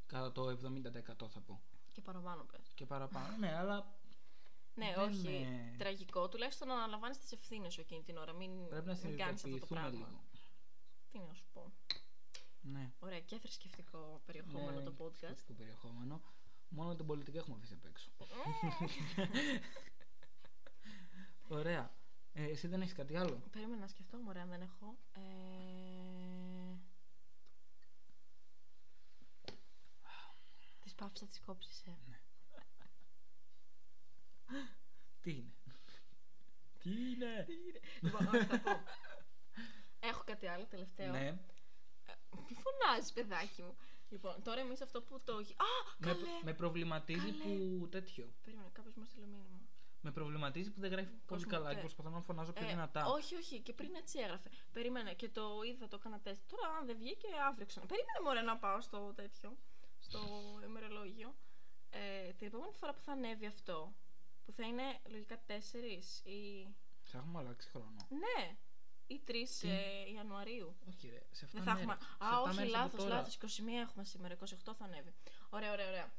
Κατά το 70% θα πω. Και παραπάνω πες. Και παραπάνω. ναι, αλλά Ναι, Δεν όχι. είναι- Τραγικό. Τουλάχιστον να αναλαμβάνεις τις ευθύνες σου εκείνη την ώρα. Μην, πρέπει να μην κάνεις αυτό το συνειδητοποιηθούμε πράγμα. λίγο. Τι να σου πω. Ναι. Ωραία, και θρησκευτικό περιεχόμενο ναι, το podcast. θρησκευτικό περιεχόμενο. Μόνο την πολιτική έχουμε αφήσει απ' έξω. Ωραία. Ε, εσύ δεν έχεις κάτι άλλο; Περίμενα να σκεφτώ, μωρέ, αν δεν έχω. Ε... κόψει, θα τι κόψει. Ε. Τι είναι; Τι είναι; λοιπόν, όχι, θα πω. Έχω κάτι άλλο τελευταίο. Ναι. Τι φωνάζεις, παιδάκι μου. Λοιπόν, τώρα εμείς αυτό που το. έχει- Α, Με, καλέ! με προβληματίζει Καλέ. που τέτοιο. Περίμενε, κάποιο μου έστειλε μήνυμα. Με προβληματίζει που δεν γράφει πολύ μου, καλά και ε, προσπαθώ να φωνάζω πιο Ε, δυνατά. όχι, όχι, και πριν έτσι έγραφε. Περίμενε και το είδα, το έκανα τεστ. Τώρα, αν δεν βγήκε, αύριο ξανά. Περίμενε μωρέ να πάω στο τέτοιο, στο ημερολόγιο. Ε, την επόμενη φορά που θα ανέβει αυτό, που θα είναι λογικά 4 ή. Θα έχουμε αλλάξει χρόνο. Ναι, ή 3 Τι; ε, Ιανουαρίου. Όχι, ρε. Σε αυτά Δεν θα έχουμε. Α, όχι, λάθος. λάθος, λάθο. 21 έχουμε σήμερα, 28 θα ανέβει. Ωραία, ωραία, ωραία.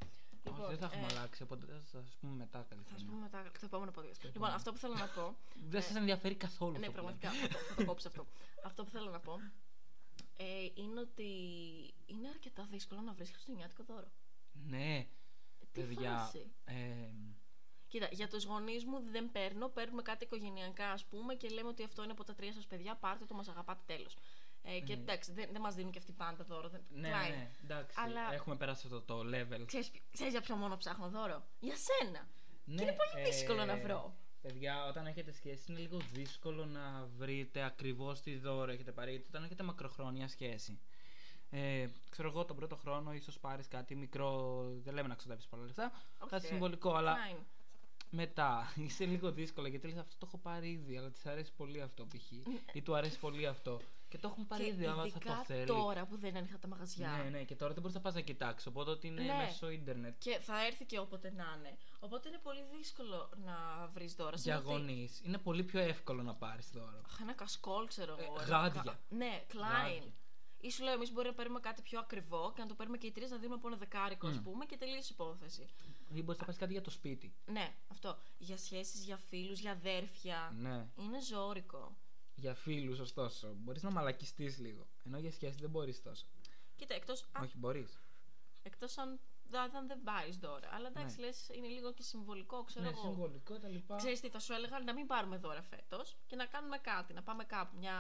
Όχι, δεν θα έχουμε ε, αλλάξει, οπότε θα σας πούμε μετά καλή Θα σου χρονιά. πούμε μετά το επόμενο podcast. Λοιπόν, επόμενο. αυτό που θέλω να πω. Δεν σας ενδιαφέρει καθόλου. ναι, αυτό που πραγματικά. λέμε. θα, το, θα το κόψω αυτό. αυτό που θέλω να πω ε, είναι ότι είναι αρκετά δύσκολο να βρεις χριστουγεννιάτικο δώρο. Ναι, Τι παιδιά. φάση; Ε, Κοίτα, για τους γονείς μου δεν παίρνω. Παίρνουμε κάτι οικογενειακά, ας πούμε, και λέμε ότι αυτό είναι από τα τρία σας παιδιά. Πάρτε το, μας αγαπάτε τέλος. Ε, και Ναι. εντάξει, δεν, δεν μας δίνουν και αυτοί πάντα δώρο. Δεν, ναι, κλάει. ναι, εντάξει. Αλλά- Έχουμε περάσει αυτό το level. Ξέρεις, ποιο- ξέρεις για ποιο μόνο ψάχνω δώρο; Για σένα. Ναι, είναι πολύ δύσκολο να ε, βρω. Παιδιά, όταν έχετε σχέση είναι λίγο δύσκολο να βρείτε ακριβώς τι δώρο έχετε πάρει. Γιατί όταν έχετε μακροχρόνια σχέση. Ε, ξέρω εγώ, τον πρώτο χρόνο ίσως πάρεις κάτι μικρό. Δεν λέμε να ξοδέψεις πολλά λεφτά. Όχι, κάτι ρε. συμβολικό, αλλά Fine. μετά είσαι λίγο δύσκολο γιατί λες αυτό το έχω πάρει ήδη, αλλά της αρέσει πολύ αυτό π.χ. ή του αρέσει πολύ αυτό. Και το έχουν πάρει Και ήδη, αλλά θα ειδικά το θέλει. τώρα που δεν είναι ανοιχτά τα μαγαζιά. Ναι, ναι, και τώρα δεν μπορείς να πας να κοιτάξεις. Οπότε ότι είναι Ναι. μέσω ίντερνετ. Και θα έρθει και όποτε να είναι. Οπότε είναι πολύ δύσκολο να βρεις δώρα. Για Σημαίνει ότι- γονεί είναι πολύ πιο εύκολο να πάρεις δώρο. Αχ, ένα κασκόλ, ξέρω Ε, εγώ. ένα γάντια. κα- Ναι, Klein. Γάντια. Ή σου λέω, εμείς μπορεί να παίρνουμε κάτι πιο ακριβό και να το παίρνουμε και οι τρεις να δίνουμε από ένα δεκάρικο, ας Μμ. πούμε, και τελείωσε η υπόθεση. Ή μπορείς να πάρει κάτι για το σπίτι. Ναι, αυτό. Για σχέσεις, για φίλους, για αδέρφια. Ναι. Είναι ζώρικο. Για φίλους, ωστόσο. Μπορείς να μαλακιστείς λίγο. Ενώ για σχέση δεν μπορείς τόσο. Κοίτα, εκτός Όχι, μπορείς. εκτός αν, δα- αν δεν πάρει δώρα. Αλλά εντάξει, Ναι. λες, είναι λίγο και συμβολικό, ξέρω Ναι, εγώ. συμβολικό τα λοιπά. Ξέρεις τι, θα σου έλεγα να μην πάρουμε δώρα φέτος και να κάνουμε κάτι, να πάμε κάπου. Μια,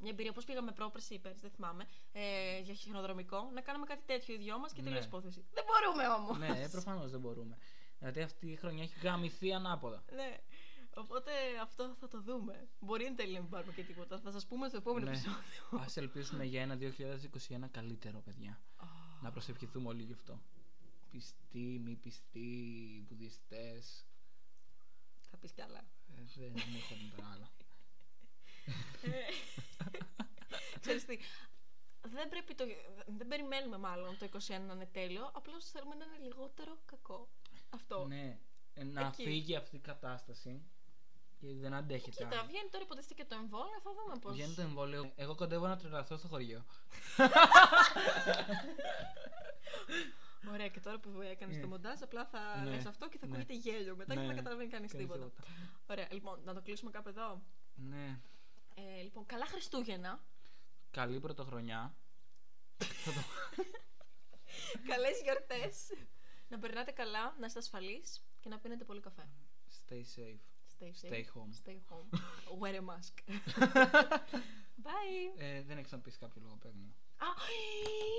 μια εμπειρία. Πώ πήγαμε πρόπερση ή πέρυσι, δεν θυμάμαι, ε, για χιονοδρομικό. Να κάνουμε κάτι τέτοιο οι δυο μας και Ναι. τελείωσε η υπόθεση. Δεν μπορούμε όμως. ναι, προφανώς δεν μπορούμε. Γιατί αυτή η χρονιά έχει γαμηθεί ανάποδα. ναι. Οπότε αυτό θα το δούμε. Μπορεί εν τέλει να μην πάρουμε και τίποτα. Θα σας πούμε στο επόμενο Ναι. επεισόδιο. Α ελπίσουμε για ένα 2021 καλύτερο, παιδιά. Να προσευχηθούμε όλοι γι' αυτό. Πιστοί, μη πιστοί, βουδιστές. θα πεις κι άλλα. Ε, δεν μου έρχονται τώρα άλλα. Ε, Ξέρεις τι, δεν, πρέπει το, δεν περιμένουμε μάλλον το 21 να είναι τέλειο, απλώς θέλουμε να είναι λιγότερο κακό. Αυτό. ναι, ε, να Εκεί. φύγει αυτή η κατάσταση. Γιατί δεν αντέχεται. Κοίτα, άλλο. βγαίνει τώρα υποτίθεται και το εμβόλιο, θα δούμε πώς... Βγαίνει το εμβόλιο. Εγώ κοντεύω να τρελαθώ στο χωριό. Ωραία, και τώρα που έκανες Ναι. το μοντάζ, απλά θα Ναι. λες αυτό και θα Ναι. ακούγεται γέλιο μετά και Ναι. δεν καταλαβαίνει κανείς Κανείς τίποτα. τίποτα. Ωραία, λοιπόν, να το κλείσουμε κάπου εδώ. Ναι. Ε, λοιπόν, καλά Χριστούγεννα. Καλή πρωτοχρονιά. Θα το- Καλές γιορτές. να περνάτε καλά, να είστε ασφαλείς και να πίνετε πολύ καφέ. Stay safe. Stay safe. Stay home. Stay home. Wear a mask. Bye. Ε, δεν έχεις να πεις κάποιο λογοπαίγνιο. Α,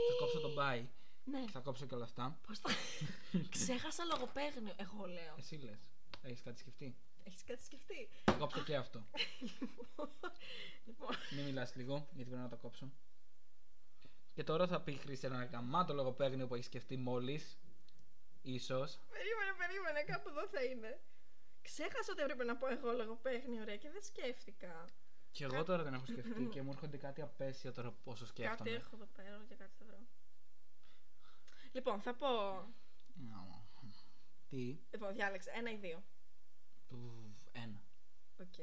Θα κόψω το bye. Ναι. Θα κόψω και όλα αυτά. Πώς θα... Ξέχασα λογοπαίγνιο, εγώ λέω. Εσύ λες. Έχεις κάτι σκεφτεί; Έχεις κάτι σκεφτεί; Θα κόψω και αυτό. λοιπόν, Μην μιλάς λίγο, γιατί πρέπει να το κόψω. Και τώρα θα πει η Χρήση ένα γαμάτο λογοπαίγνιο που έχεις σκεφτεί μόλις. Ίσως. περίμενε, περίμενε, κάπου εδώ θα είναι. Ξέχασα ότι έπρεπε να πω εγώ λογοπαίγνιο, ρε, και δεν σκέφτηκα. Και εγώ τώρα δεν έχω σκεφτεί και μου έρχονται κάτι απέσια τώρα πόσο Κάτι σκέφτομαι. έχω εδώ πέρα και κάτι θα βρω. Λοιπόν, θα πω. Νιάου. Τι; Λοιπόν, διάλεξε. Ένα ή δύο. Του. Ένα. Οκ.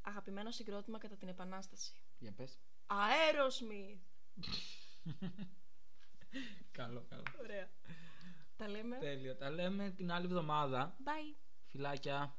Αγαπημένο συγκρότημα κατά την Επανάσταση. Για πες. Aerosmith! καλό, καλό. Ωραία. Τα λέμε. Τέλειο. Τα λέμε την άλλη εβδομάδα. Bye. Φιλάκια.